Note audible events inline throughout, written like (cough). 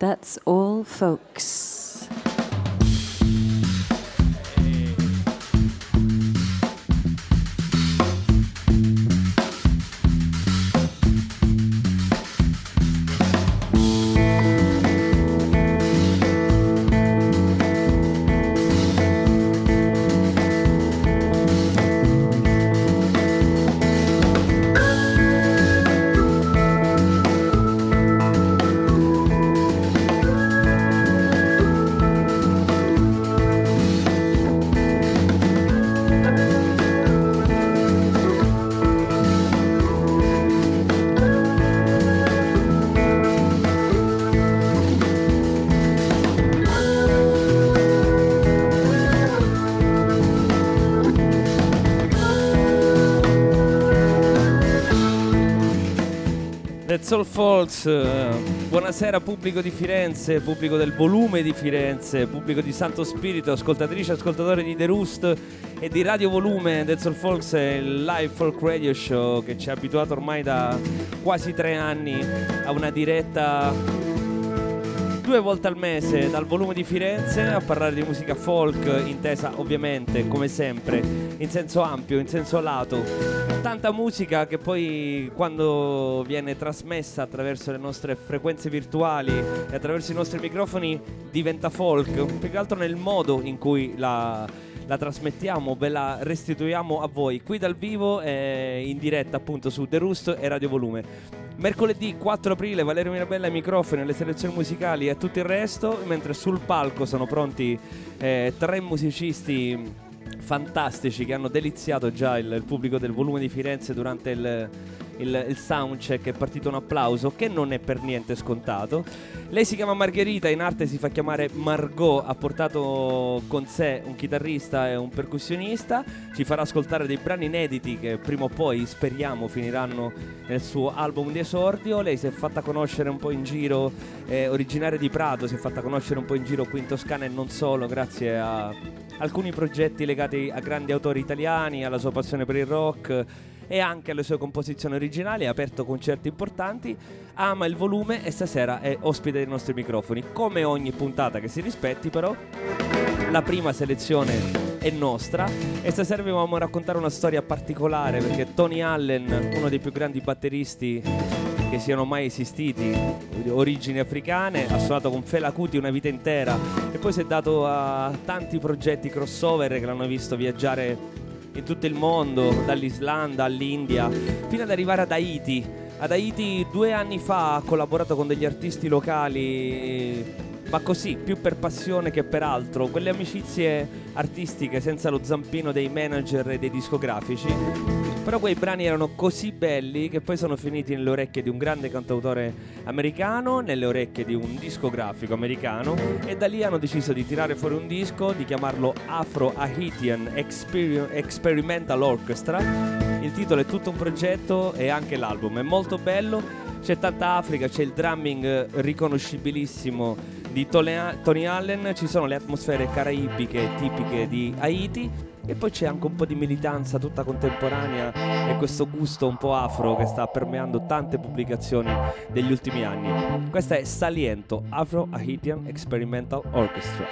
That's all, folks. All false. Buonasera pubblico di Firenze, pubblico del volume di Firenze, pubblico di Santo Spirito, ascoltatrici e ascoltatori di The Roost e di Radio Volume. That's all false è il live folk radio show che ci ha abituato ormai da quasi tre anni a una diretta due volte al mese dal volume di Firenze a parlare di musica folk, intesa ovviamente come sempre in senso ampio, in senso lato. Tanta musica che poi quando viene trasmessa attraverso le nostre frequenze virtuali e attraverso i nostri microfoni diventa folk, più che altro nel modo in cui la, la trasmettiamo, ve la restituiamo a voi qui dal vivo e in diretta appunto su The Roost e Radio Volume. Mercoledì 4 aprile Valerio Mirabella ai microfoni, alle selezioni musicali e tutto il resto, mentre sul palco sono pronti eh, tre musicisti fantastici che hanno deliziato già il, il pubblico del volume di Firenze durante il, il, il soundcheck è partito un applauso che non è per niente scontato. Lei si chiama Margherita, in arte si fa chiamare Margot, ha portato con sé un chitarrista e un percussionista, ci farà ascoltare dei brani inediti che prima o poi speriamo finiranno nel suo album di esordio. Lei si è fatta conoscere un po' in giro, è originaria di Prato, si è fatta conoscere un po' in giro qui in Toscana e non solo, grazie a alcuni progetti legati a grandi autori italiani, alla sua passione per il rock e anche alle sue composizioni originali, ha aperto concerti importanti, ama il volume e stasera è ospite dei nostri microfoni. Come ogni puntata che si rispetti però, la prima selezione è nostra e stasera vi vogliamo raccontare una storia particolare perché Tony Allen, uno dei più grandi batteristi che siano mai esistiti, origini africane, ha suonato con Fela Kuti una vita intera e poi si è dato a tanti progetti crossover che l'hanno visto viaggiare in tutto il mondo, dall'Islanda all'India, fino ad arrivare ad Haiti. Ad Haiti due anni fa ha collaborato con degli artisti locali ma così, più per passione che per altro, quelle amicizie artistiche senza lo zampino dei manager e dei discografici. Però quei brani erano così belli che poi sono finiti nelle orecchie di un grande cantautore americano, nelle orecchie di un discografico americano e da lì hanno deciso di tirare fuori un disco, di chiamarlo Afro Haitian Exper- Experimental Orchestra. Il titolo è tutto un progetto e anche l'album è molto bello. C'è tanta Africa, c'è il drumming riconoscibilissimo di Tony Allen, ci sono le atmosfere caraibiche tipiche di Haiti e poi c'è anche un po' di militanza tutta contemporanea e questo gusto un po' afro che sta permeando tante pubblicazioni degli ultimi anni. Questa è Saliento, Afro Haitian Experimental Orchestra.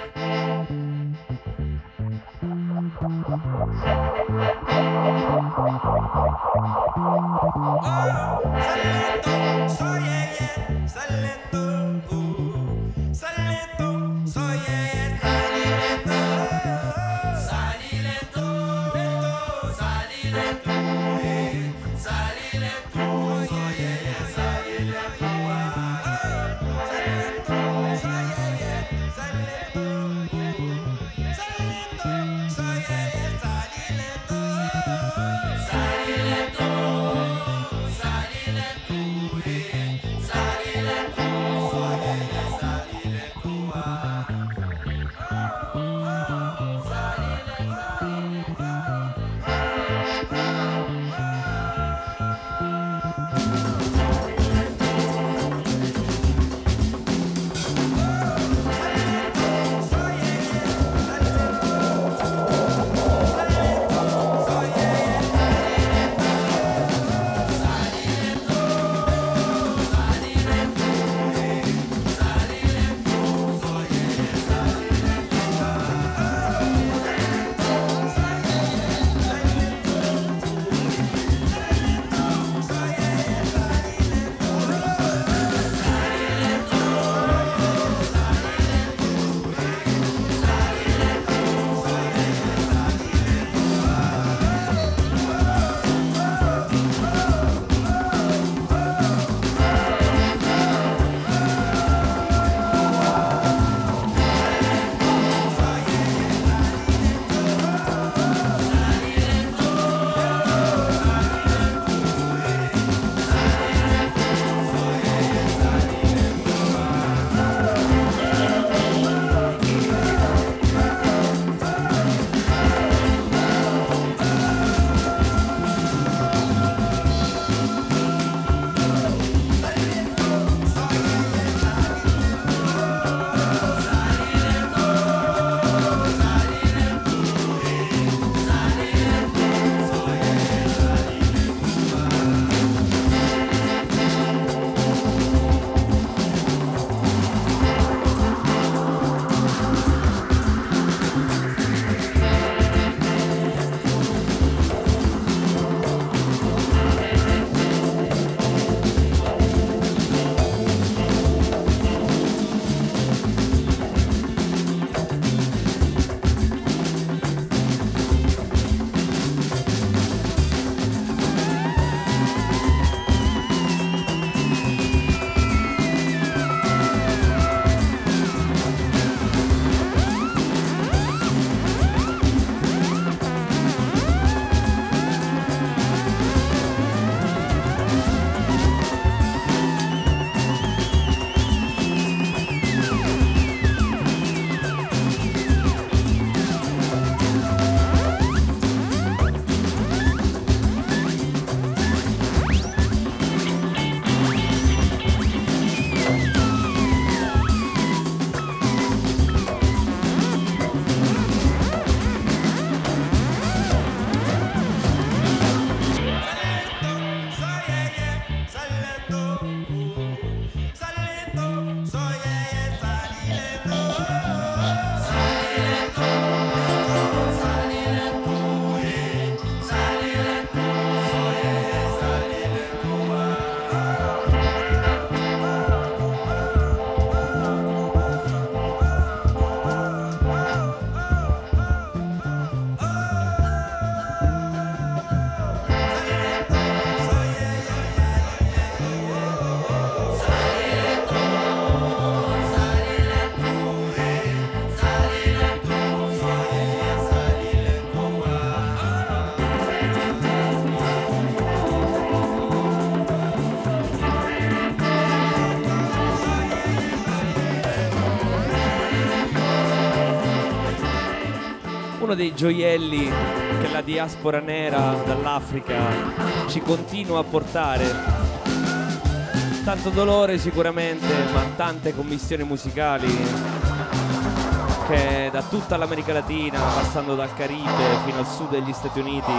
Oh, Salento, soy ella, Salento, uh, Salento, uno dei gioielli che la diaspora nera dall'Africa ci continua a portare. Tanto dolore sicuramente, ma tante commissioni musicali che da tutta l'America Latina, passando dal Caribe fino al sud degli Stati Uniti,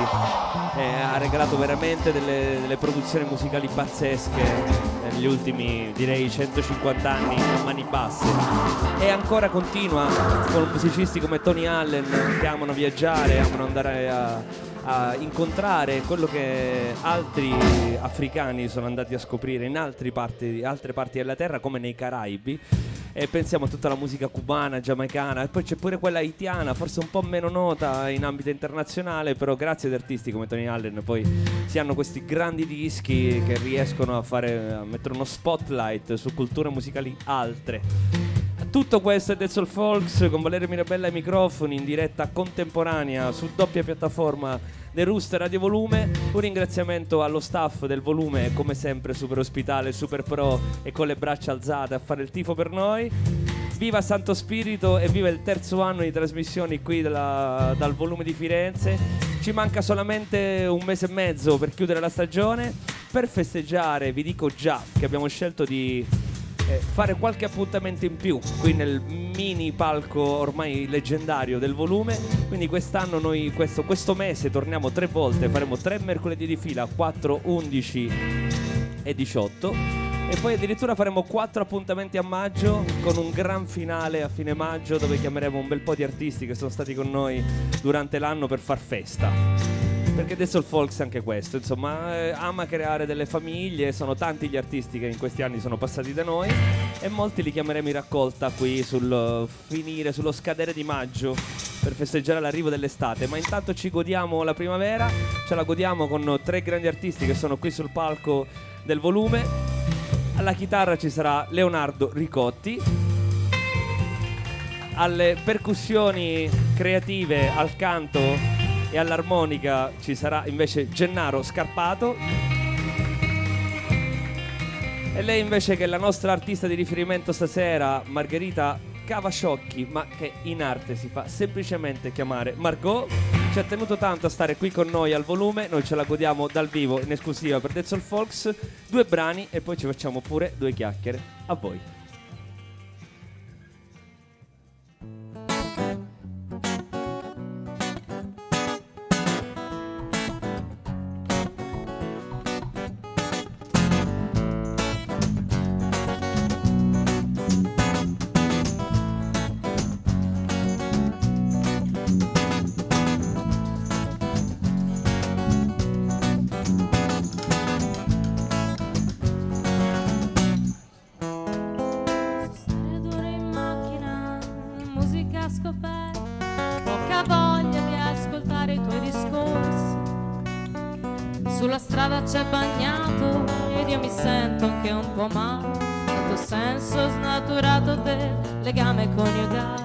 eh, ha regalato veramente delle, delle produzioni musicali pazzesche negli ultimi direi 150 anni a mani basse. E ancora continua con musicisti come Tony Allen che amano viaggiare, amano andare a, a incontrare quello che altri africani sono andati a scoprire in parti, altre parti della terra come nei Caraibi e pensiamo a tutta la musica cubana, giamaicana e poi c'è pure quella haitiana, forse un po' meno nota in ambito internazionale, però grazie ad artisti come Tony Allen poi si hanno questi grandi dischi che riescono a, fare, a mettere uno spotlight su culture musicali altre. Tutto questo è Dead Soul Folks con Valerio Mirabella ai microfoni in diretta contemporanea su doppia piattaforma del Rooster Radio Volume. Un ringraziamento allo staff del volume, come sempre super ospitale, super pro e con le braccia alzate a fare il tifo per noi. Viva Santo Spirito e viva il terzo anno di trasmissioni qui dalla- dal volume di Firenze. Ci manca solamente un mese e mezzo per chiudere la stagione. Per festeggiare vi dico già che abbiamo scelto di fare qualche appuntamento in più qui nel mini palco ormai leggendario del volume. Quindi quest'anno noi questo, questo mese torniamo tre volte, faremo tre mercoledì di fila, 4, 11 e 18. E poi addirittura faremo quattro appuntamenti a maggio con un gran finale a fine maggio dove chiameremo un bel po' di artisti che sono stati con noi durante l'anno per far festa. Perché adesso il Folks è anche questo, insomma, eh, ama creare delle famiglie, sono tanti gli artisti che in questi anni sono passati da noi e molti li chiameremo in raccolta qui sul finire, sullo scadere di maggio per festeggiare l'arrivo dell'estate, ma intanto ci godiamo la primavera, ce la godiamo con tre grandi artisti che sono qui sul palco del volume. Alla chitarra ci sarà Leonardo Ricotti, alle percussioni creative, al canto e all'armonica ci sarà invece Gennaro Scarpato. E lei invece che è la nostra artista di riferimento stasera, Margherita Cavasciocchi, ma che in arte si fa semplicemente chiamare Margot, ci ha tenuto tanto a stare qui con noi al volume, noi ce la godiamo dal vivo in esclusiva per Dead Soul Folks, due brani e poi ci facciamo pure due chiacchiere. A voi. לגמרי כל יודעת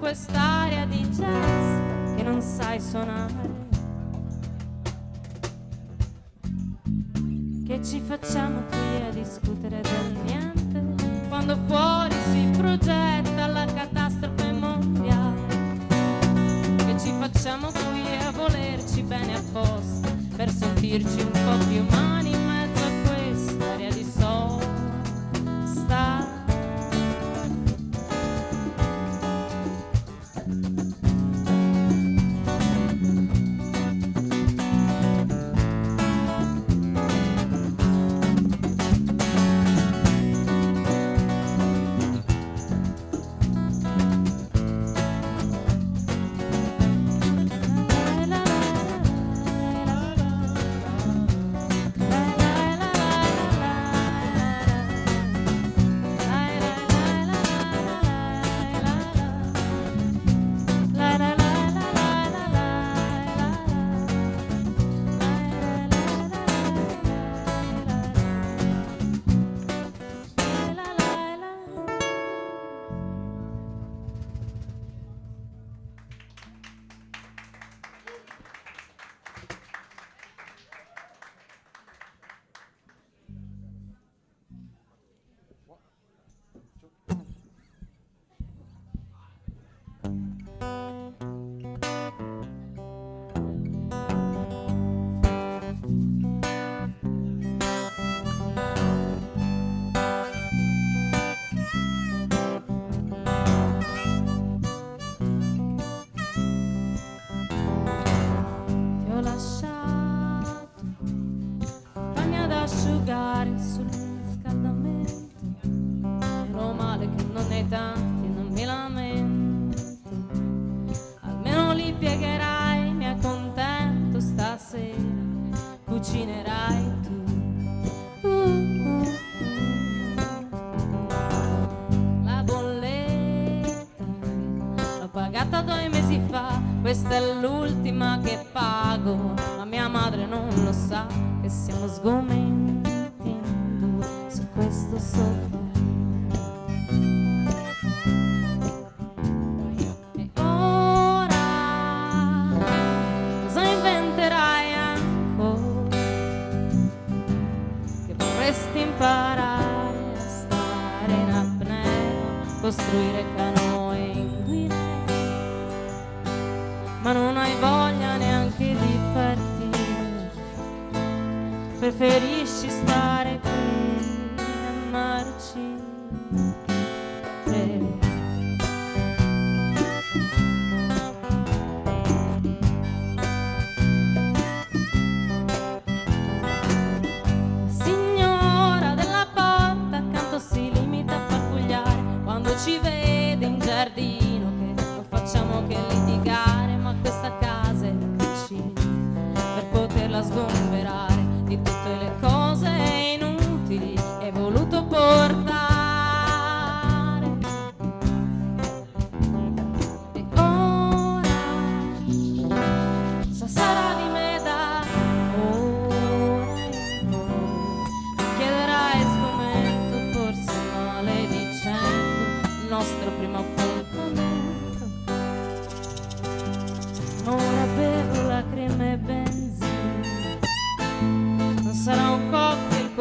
quest'aria di jazz che non sai suonare. Parecemos gomes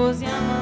Deus e amar.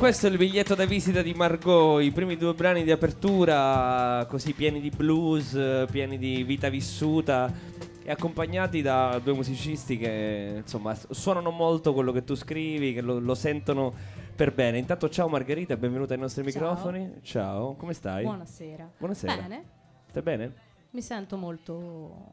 Questo è il biglietto da visita di Margot, i primi due brani di apertura, così pieni di blues, pieni di vita vissuta e accompagnati da due musicisti che insomma suonano molto quello che tu scrivi, che lo, lo sentono per bene. Intanto ciao Margherita, benvenuta ai nostri Ciao. microfoni. Ciao, come stai? Buonasera. Buonasera. Bene, Stai bene? mi sento molto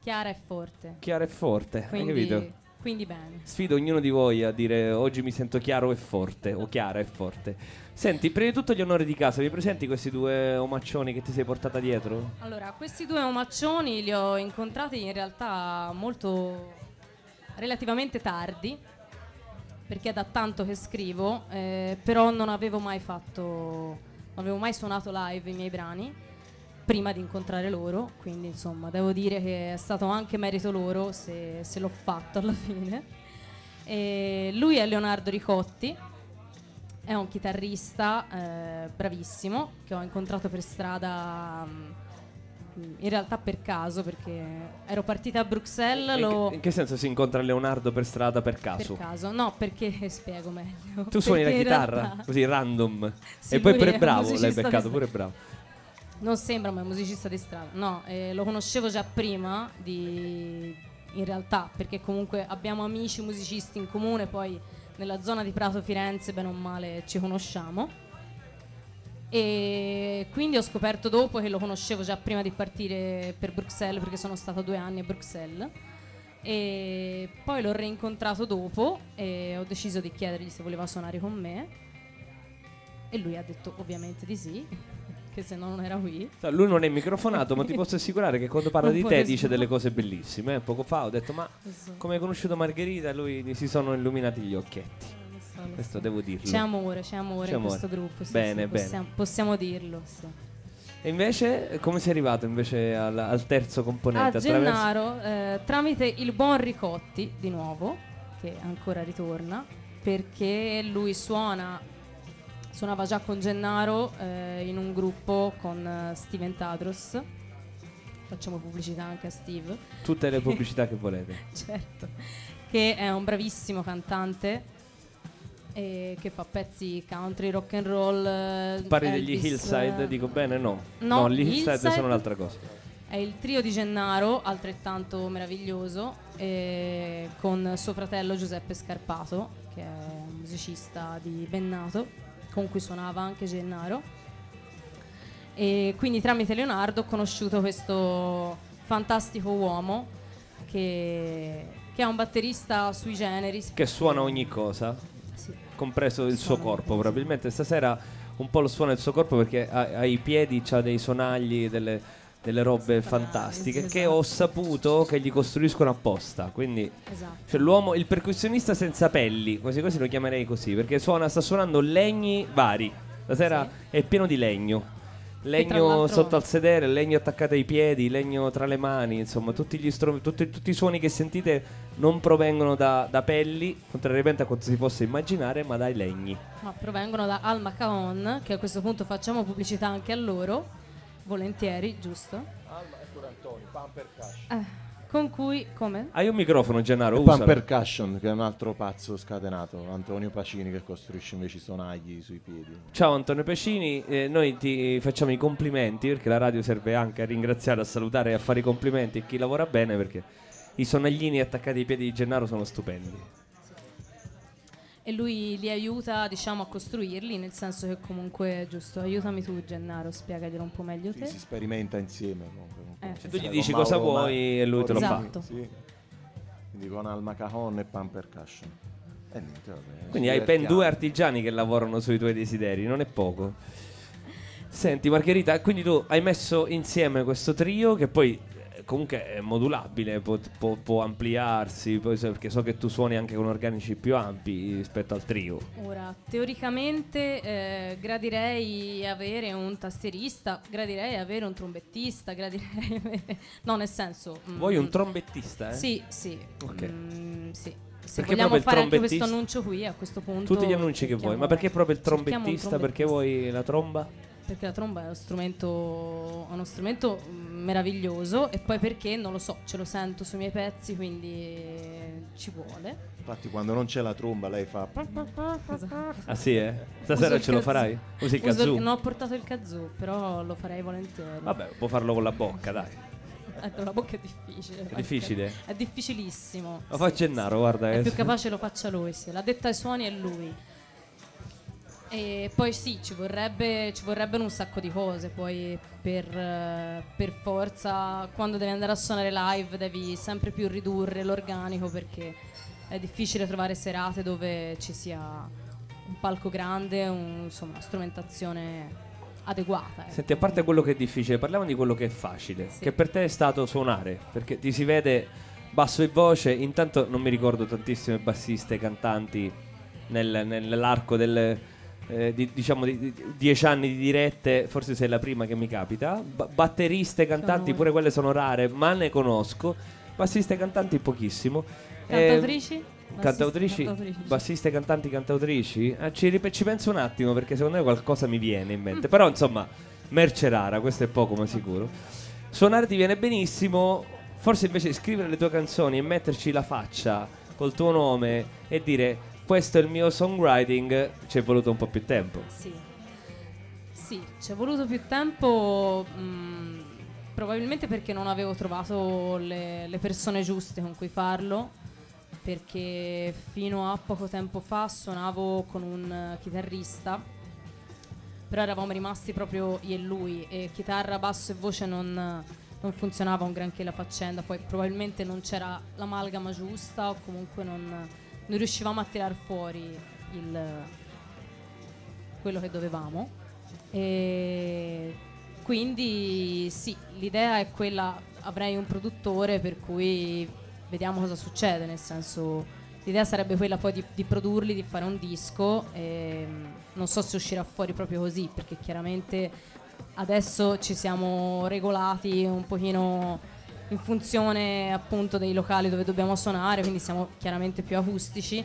chiara e forte. Chiaro e forte, hai capito? Quindi, bene. Sfido ognuno di voi a dire oggi mi sento chiaro e forte o chiara e forte. Senti, prima di tutto gli onori di casa, vi presenti questi due omaccioni che ti sei portata dietro? Allora, questi due omaccioni li ho incontrati in realtà molto relativamente tardi, perché è da tanto che scrivo, eh, però non avevo mai fatto, non avevo mai suonato live i miei brani prima di incontrare loro, quindi insomma devo dire che è stato anche merito loro se, se l'ho fatto alla (laughs) fine. E lui è Leonardo Ricotti, è un chitarrista eh, bravissimo che ho incontrato per strada mm, in realtà per caso perché ero partita a Bruxelles In, lo- che- in che senso si incontra Leonardo per strada per caso? per caso no perché (laughs) spiego meglio Tu suoni la chitarra realtà così random Sì, (laughs) e poi pure bravo, l'hai beccato pure bravo. Non sembra ma è un musicista di strada. No eh, lo conoscevo già prima di in realtà perché comunque abbiamo amici musicisti in comune poi nella zona di Prato Firenze bene o male ci conosciamo. E quindi ho scoperto dopo che lo conoscevo già prima di partire per Bruxelles perché sono stata due anni a Bruxelles. E poi l'ho reincontrato dopo e ho deciso di chiedergli se voleva suonare con me. E lui ha detto ovviamente di sì che se no non era qui Cioè, lui non è microfonato, ma ti posso (laughs) assicurare che quando parla Non di te dice delle cose bellissime. eh. Poco fa ho detto, ma Lo come hai conosciuto Margherita, lui gli si sono illuminati gli occhietti. so, lo Questo so. devo dirlo. C'è amore, c'è amore C'è in amore. questo gruppo. sì, Bene, sì, bene. Possiamo, possiamo dirlo. sì. E invece, come sei arrivato invece al, al terzo A componente? Gennaro, eh, tramite il buon Ricotti, di nuovo, che ancora ritorna, perché lui suona, suonava già con Gennaro eh, in un gruppo con eh, Steven Tadros. Facciamo pubblicità anche a Steve. Tutte le (laughs) pubblicità che volete. certo, che è un bravissimo cantante e che fa pezzi country, rock and roll. eh, Parli degli Hillside, dico bene? No. no, gli gli Hillside, Hillside- sono un'altra cosa. È il trio di Gennaro, altrettanto meraviglioso, eh, con suo fratello Giuseppe Scarpato, che è un musicista di Bennato, con cui suonava anche Gennaro. E quindi tramite Leonardo ho conosciuto questo fantastico uomo che, che è un batterista sui generis. Che suona ogni cosa, Sì. compreso il suo Suona corpo. ogni cosa. Probabilmente stasera un po' lo suona il suo corpo perché ha- ai piedi c'ha dei sonagli, delle, delle robe fantastiche sì, che esatto. ho saputo che gli costruiscono apposta. Quindi Esatto. Cioè l'uomo, il percussionista senza pelli, quasi quasi lo chiamerei così, perché suona, sta suonando legni vari. Stasera Sì. è pieno di legno. Legno sotto al sedere, legno attaccato ai piedi, legno tra le mani, insomma, tutti, gli strum- tutti, tutti i suoni che sentite non provengono da, da pelli, contrariamente a quanto si possa immaginare, ma dai legni. Ma provengono da Alma Caon, che a questo punto facciamo pubblicità anche a loro, volentieri, giusto? Eh, con cui, come? Hai un microfono, Gennaro? Pan Usalo. Percussion, che è un altro pazzo scatenato, Antonio Pacini che costruisce invece i sonagli sui piedi. Ciao Antonio Pecini, eh, noi ti facciamo i complimenti perché la radio serve anche a ringraziare, a salutare e a fare i complimenti a chi lavora bene perché i sonaglini attaccati ai piedi di Gennaro sono stupendi. E lui li aiuta, diciamo, a costruirli, nel senso che comunque, giusto, aiutami tu Gennaro, spiegaglielo un po' meglio Sì, te. si sperimenta insieme comunque. Eh. Se tu gli dici Mauro cosa vuoi e lui te lo con- fa. Esatto. Sì. Quindi con Alma Cajon e Pan Percussion. E niente, vabbè, Quindi hai ben due artigiani che lavorano sui tuoi desideri, non è poco. Senti Margherita, quindi tu hai messo insieme questo trio che poi comunque è modulabile, può, può- può ampliarsi, poi perché so che tu suoni anche con organici più ampi rispetto al trio. Ora, teoricamente eh, gradirei avere un tastierista, gradirei avere un trombettista, gradirei (laughs) avere... No, nel senso... mm, Vuoi un trombettista, eh? Sì, sì. Ok. mm, sì. se Perché vogliamo proprio il fare anche questo trombettista- annuncio qui, a questo punto Tutti gli annunci che vuoi, ma perché proprio il trombettista? Perché vuoi la tromba? Perché la tromba è uno strumento, è uno strumento meraviglioso e poi perché, non lo so, ce lo sento sui miei pezzi, quindi ci vuole. Infatti quando non c'è la tromba lei fa... Ah sì, eh? Stasera ce lo farai? Usi il kazoo? non ho portato il kazoo, però lo farei volentieri. Vabbè, può farlo con la bocca, dai. Eh, la bocca è difficile. È difficile? È difficilissimo. Lo fa sì, Gennaro, guarda. È più capace lo faccia lui, sì. L'ha detta ai suoni è lui. E poi sì, ci, vorrebbe, ci vorrebbero un sacco di cose. Poi per, eh, per forza, quando devi andare a suonare live, devi sempre più ridurre l'organico perché è difficile trovare serate dove ci sia un palco grande, un- insomma, una strumentazione adeguata. ecco. Senti, a parte quello che è difficile, parliamo di quello che è facile. Sì. Che per te è stato suonare, perché ti si vede basso e voce. Intanto non mi ricordo tantissime bassiste, cantanti nel- nell'arco del. Eh, di- diciamo di, di- dieci anni di dirette, forse sei la prima che mi capita. Ba- batteriste, cantanti, pure quelle sono rare, ma ne conosco. Bassiste cantanti pochissimo. Cantautrici? Eh, Cantautrici, Cantautrici. bassiste, cantanti, cantautrici. Eh, ci, ci penso un attimo perché secondo me qualcosa mi viene in mente. Però insomma, merce rara, questo è poco ma sicuro. Suonare ti viene benissimo. Forse invece scrivere le tue canzoni e metterci la faccia col tuo nome e dire questo è il mio songwriting, ci è voluto un po' più tempo. Sì. Sì, ci è voluto più tempo, mh, probabilmente perché non avevo trovato le, le persone giuste con cui farlo, perché fino a poco tempo fa suonavo con un chitarrista, però eravamo rimasti proprio io e lui e chitarra, basso e voce non, non funzionava un granché la faccenda, poi probabilmente non c'era l'amalgama giusta o comunque non, non riuscivamo a tirar fuori il, quello che dovevamo. E quindi sì, l'idea è quella, avrei un produttore per cui vediamo cosa succede, nel senso l'idea sarebbe quella poi di, di produrli, di fare un disco e mm, non so se uscirà fuori proprio così perché chiaramente adesso ci siamo regolati un pochino in funzione appunto dei locali dove dobbiamo suonare, quindi siamo chiaramente più acustici,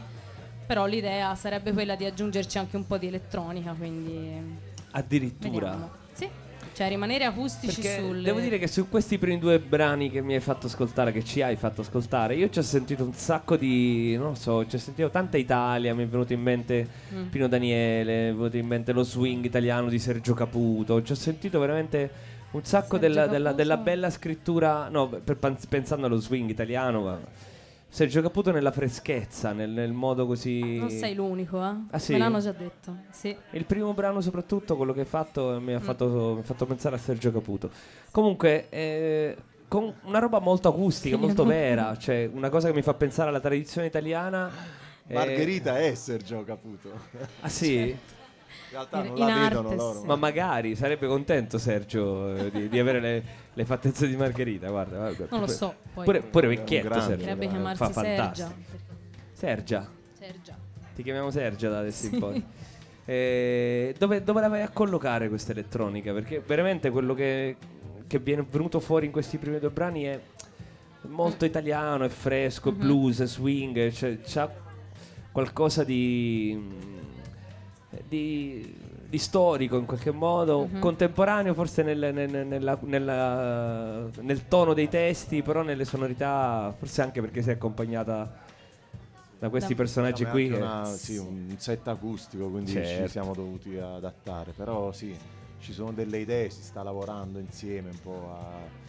però l'idea sarebbe quella di aggiungerci anche un po' di elettronica, quindi Addirittura. vediamo. Sì, cioè rimanere acustici Perché sul devo dire che su questi primi due brani che mi hai fatto ascoltare, che ci hai fatto ascoltare, io ci ho sentito un sacco di. non lo so, ci ho sentito tanta Italia, mi è venuto in mente Mm. Pino Daniele, mi è venuto in mente lo swing italiano di Sergio Caputo. Ci ho sentito veramente un sacco della, della- della bella scrittura. No, per- pensando allo swing italiano, ma. Sergio Caputo nella freschezza, nel, nel modo così. Non sei l'unico, eh? Ah, sì? Me l'hanno già detto. Sì. Il primo brano, soprattutto, quello che hai fatto, mi ha, Mm. fatto, mi ha fatto pensare a Sergio Caputo. Comunque, eh, con una roba molto acustica, Sì, molto vera, cioè una cosa che mi fa pensare alla tradizione italiana. eh, Margherita è Sergio Caputo. Ah sì? In realtà In- non in la arte, vedono loro. sì. Ma magari sarebbe contento Sergio eh, di, di avere le, le fattezze di Margherita. Guarda, guarda. Non lo so, poi Pure, pure vecchietto grande. Sergio. potrebbe chiamarsi fa Sergia. fantastico. Sergia, Sergia. ti chiamiamo Sergia da adesso in poi. Eh, dove, dove la vai a collocare questa elettronica? Perché veramente quello che, che viene venuto fuori in questi primi due brani è molto italiano, è fresco, Mhm. blues, swing, cioè, c'ha qualcosa di, di, di storico in qualche modo, Mhm. contemporaneo forse nel, nel- nella- nella- nel tono dei testi, però nelle sonorità, forse anche perché sei accompagnata da questi Da- personaggi qui. anche che- una- sì, un set acustico, quindi Certo. ci siamo dovuti adattare. Però sì, ci sono delle idee, si sta lavorando insieme un po' a-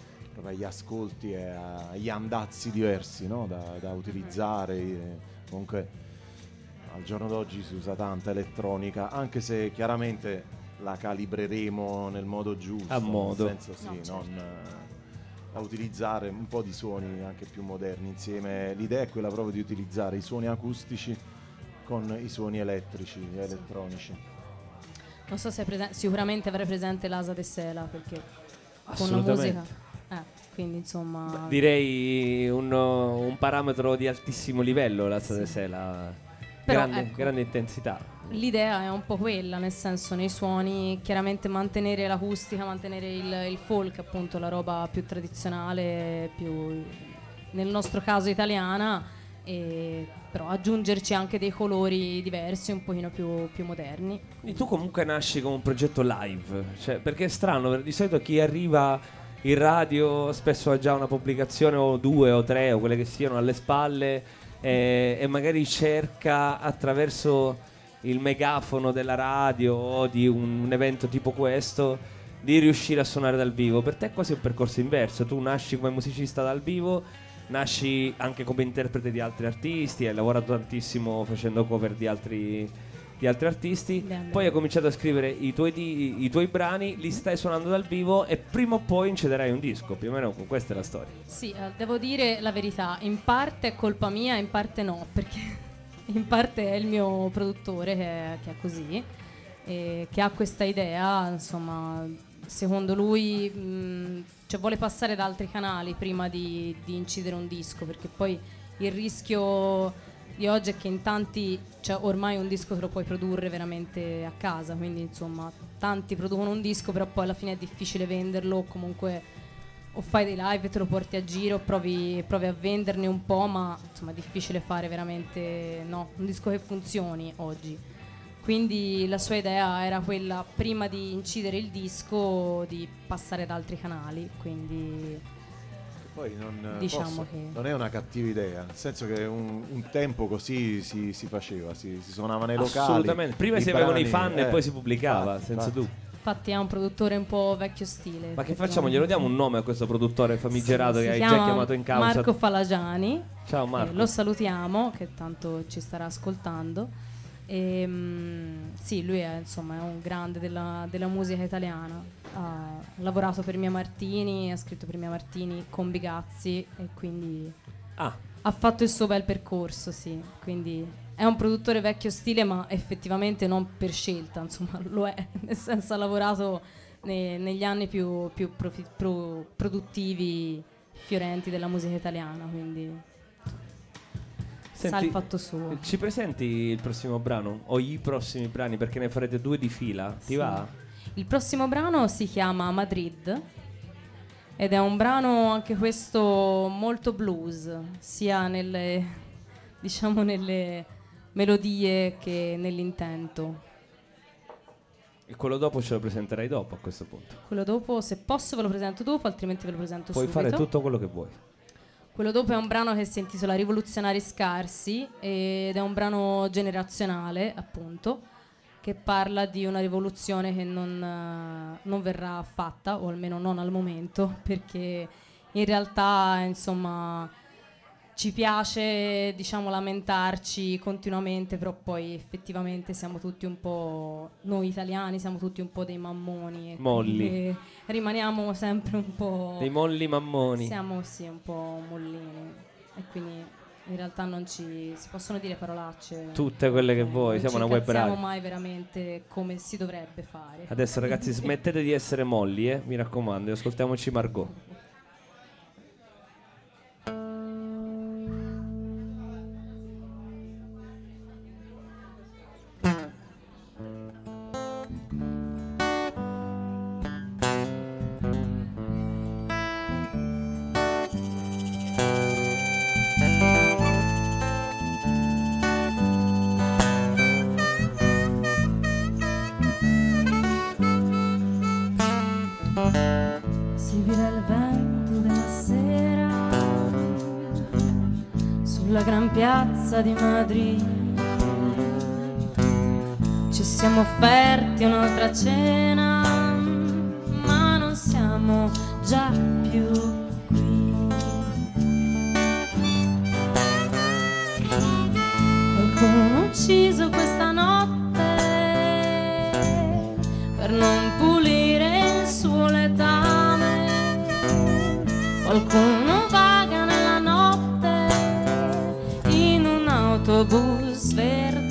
agli ascolti e agli andazzi diversi no? da, da utilizzare. eh, Comunque al giorno d'oggi si usa tanta elettronica, anche se chiaramente la calibreremo nel modo giusto. A modo. Nel senso sì, No, certo. non... eh, a utilizzare un po' di suoni anche più moderni insieme. L'idea è quella proprio di utilizzare i suoni acustici con i suoni elettrici, elettronici. Non so se è presente, sicuramente avrai presente l'Asa de Sela perché con la musica. Eh, quindi insomma. Direi un, un parametro di altissimo livello la Sì. de Sela. Però, grande, ecco. grande intensità. L'idea è un po' quella, nel senso nei suoni chiaramente mantenere l'acustica, mantenere il, il folk, appunto la roba più tradizionale, più nel nostro caso italiana e però aggiungerci anche dei colori diversi, un pochino più, più moderni. Quindi tu comunque nasci come un progetto live, cioè, perché è strano, di solito chi arriva in radio spesso ha già una pubblicazione o due o tre o quelle che siano alle spalle eh, e magari cerca attraverso il megafono della radio o di un, un evento tipo questo di riuscire a suonare dal vivo. Per te è quasi un percorso inverso, tu nasci come musicista dal vivo, nasci anche come interprete di altri artisti, hai lavorato tantissimo facendo cover di altri, di altri artisti, Bene. poi hai cominciato a scrivere i tuoi, di- i tuoi brani, li stai suonando dal vivo e prima o poi incederai un disco, più o meno questa è la storia. Sì, eh, devo dire la verità, in parte è colpa mia, in parte no, (laughs) perché in parte è il mio produttore che, che è così, e che ha questa idea, insomma, secondo lui mh, cioè vuole passare da altri canali prima di, di incidere un disco, perché poi il rischio di oggi è che in tanti, cioè ormai un disco te lo puoi produrre veramente a casa, quindi insomma tanti producono un disco, però poi alla fine è difficile venderlo, o comunque o fai dei live te lo porti a giro, provi, provi a venderne un po', ma insomma è difficile fare veramente no, un disco che funzioni oggi. Quindi la sua idea era quella, prima di incidere il disco, di passare ad altri canali. Quindi Poi non, Diciamo posso- che- non è una cattiva idea, nel senso che un, un tempo così si, si faceva, si, si suonava nei locali. Assolutamente, prima si avevano i fan e eh, poi si pubblicava, infatti, senza dubbio. infatti è un produttore un po' vecchio stile. Ma che facciamo? Glielo diamo un nome a questo produttore famigerato Sì, che si hai già chiama chiamato in causa? Marco Falagiani. Ciao Eh, Marco. lo salutiamo, che tanto ci starà ascoltando. E, mm, sì, lui è, insomma, è un grande della, della musica italiana. Ha lavorato per Mia Martini, ha scritto per Mia Martini con Bigazzi e quindi Ah, ha fatto il suo bel percorso, sì. Quindi è un produttore vecchio stile, ma effettivamente non per scelta, insomma, (laughs) lo è. Nel senso ha lavorato ne- negli anni più, più profi- pro- produttivi, fiorenti della musica italiana, quindi sa senti, il fatto suo. ci presenti il prossimo brano? O i prossimi brani? Perché ne farete due di fila? Ti Sì. va? Il prossimo brano si chiama Madrid ed è un brano anche questo molto blues, sia nelle (laughs) diciamo nelle melodie che nell'intento. E quello dopo ce lo presenterai dopo a questo punto. Quello dopo, se posso ve lo presento dopo, altrimenti ve lo presento Puoi subito. fare tutto quello che vuoi. Quello dopo è un brano che si intitola Rivoluzionari scarsi ed è un brano generazionale, appunto, che parla di una rivoluzione che non, eh, non verrà fatta, o almeno non al momento, perché in realtà, insomma, ci piace, diciamo, lamentarci continuamente, però poi effettivamente siamo tutti un po', noi italiani siamo tutti un po' dei mammoni. Molli. Rimaniamo sempre un po'... Dei molli mammoni. Siamo sì un po' mollini e quindi in realtà non ci si possono dire parolacce. Tutte quelle che vuoi, non siamo una web radio. mai veramente come si dovrebbe fare. Adesso ragazzi (laughs) smettete di essere molli, eh? mi raccomando, e ascoltiamoci Margot. Si vira il vento della sera sulla gran piazza di Madrid. Ci siamo offerti un'altra cena, ma non siamo già più qui. Qualcuno ucciso questa notte per non Qualcuno vaga nella notte in un autobus verde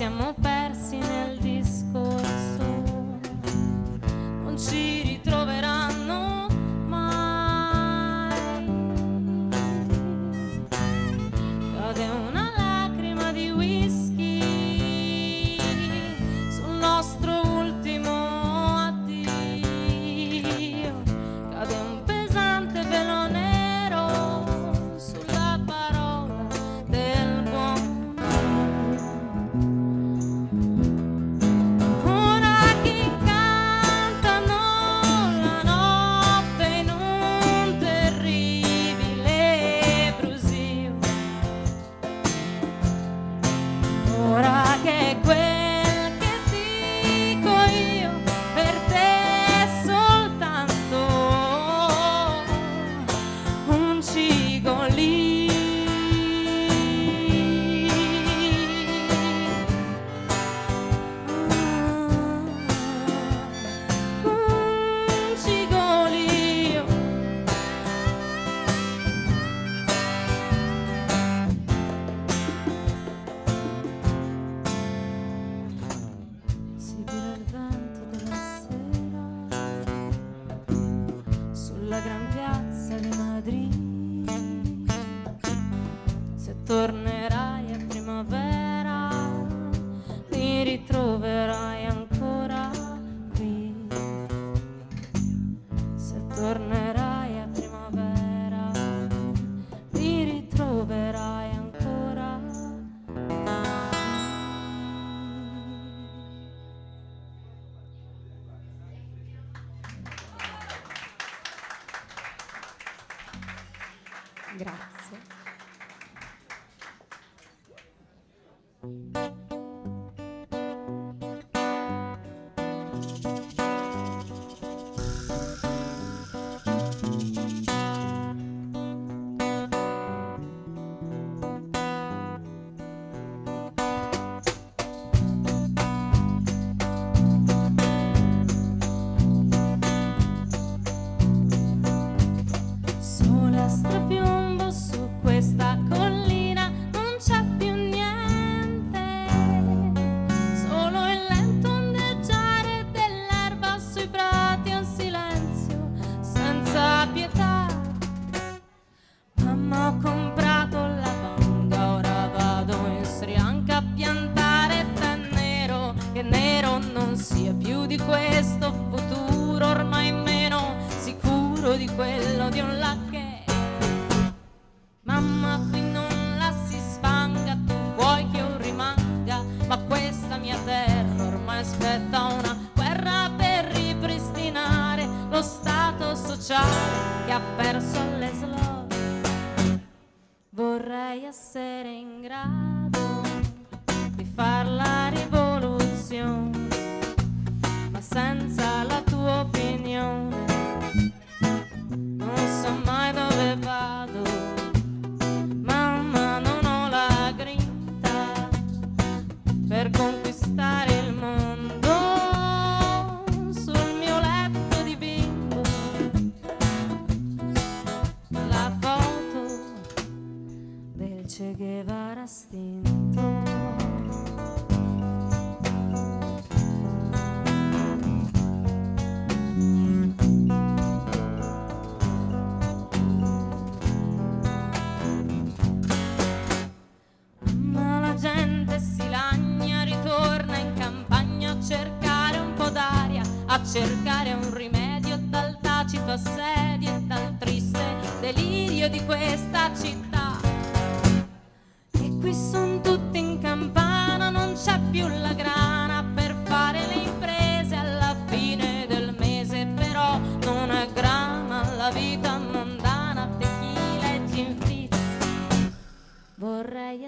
c'est mon père.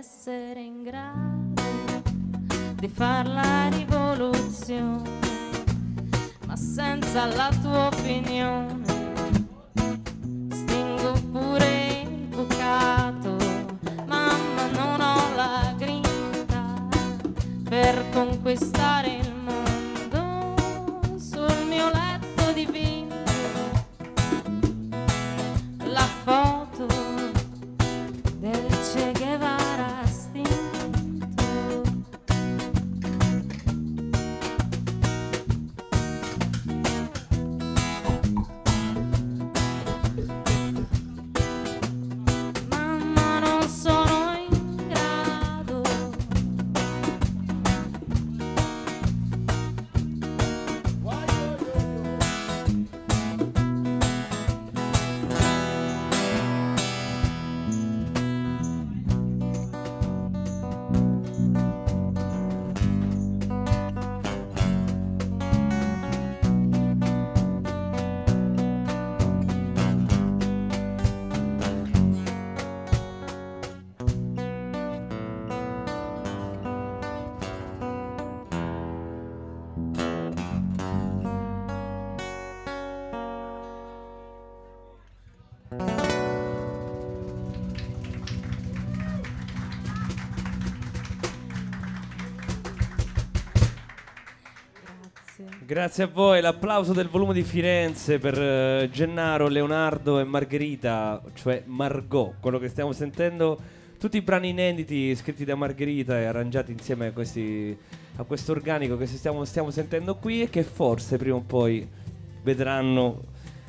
essere in grado di far la rivoluzione, ma senza la tua opinione. Stingo pure il bucato, mamma non ho la grinta per conquistare Grazie a voi, l'applauso del volume di Firenze per eh, Gennaro, Leonardo e Margherita, cioè Margot, quello che stiamo sentendo, tutti i brani inediti scritti da Margherita e arrangiati insieme a, questi, a questo organico che stiamo, stiamo sentendo qui e che forse prima o poi vedranno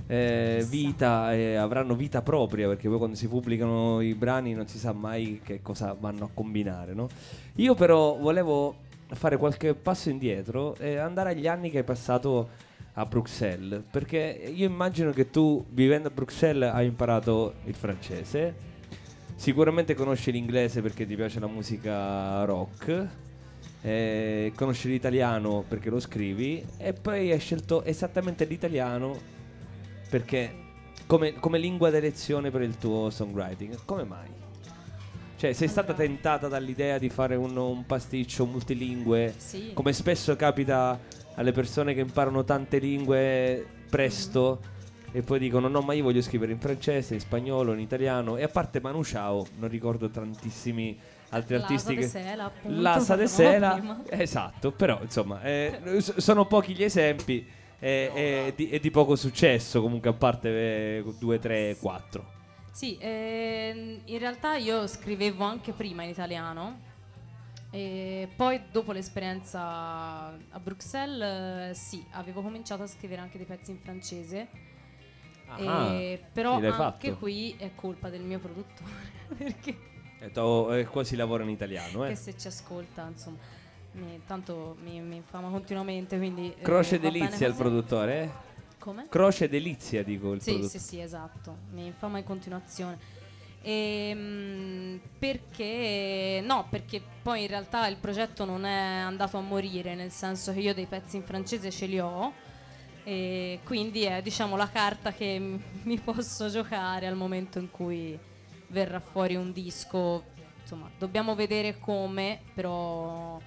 eh, vita e avranno vita propria perché poi quando si pubblicano i brani non si sa mai che cosa vanno a combinare, no? Io però volevo fare qualche passo indietro e andare agli anni che hai passato a Bruxelles, perché io immagino che tu vivendo a Bruxelles hai imparato il francese, sicuramente conosci l'inglese perché ti piace la musica rock, eh, conosci l'italiano perché lo scrivi e poi hai scelto esattamente l'italiano perché come, come lingua d'elezione per il tuo songwriting. Come mai? Cioè, sei stata tentata dall'idea di fare un, un pasticcio multilingue, Sì. come spesso capita alle persone che imparano tante lingue presto Mm-hmm. e poi dicono no, ma io voglio scrivere in francese, in spagnolo, in italiano e a parte Manu Chao, non ricordo tantissimi altri L'Asa artisti che Sela, appunto, L'Asa de (laughs) Sela, esatto, però insomma, eh, sono pochi gli esempi eh, e di, e di poco successo comunque a parte eh, 2, 3, 4. Sì, ehm, in realtà io scrivevo anche prima in italiano e poi dopo l'esperienza a Bruxelles eh, sì, avevo cominciato a scrivere anche dei pezzi in francese. e- però Ah, l'hai anche fatto? qui è colpa del mio produttore (laughs) perché Eh, to- eh, qua si lavora in italiano, eh. che se ci ascolta insomma mi, tanto mi, mi infama continuamente quindi eh, Croce bene delizia il produttore, eh? Come? Croce delizia dico il Sì, produttore. sì, sì, esatto. Mi infama in continuazione. Ehm, perché no, perché poi in realtà il progetto non è andato a morire, nel senso che io dei pezzi in francese ce li ho. E quindi è diciamo la carta che mi posso giocare al momento in cui verrà fuori un disco. Insomma, dobbiamo vedere come, però.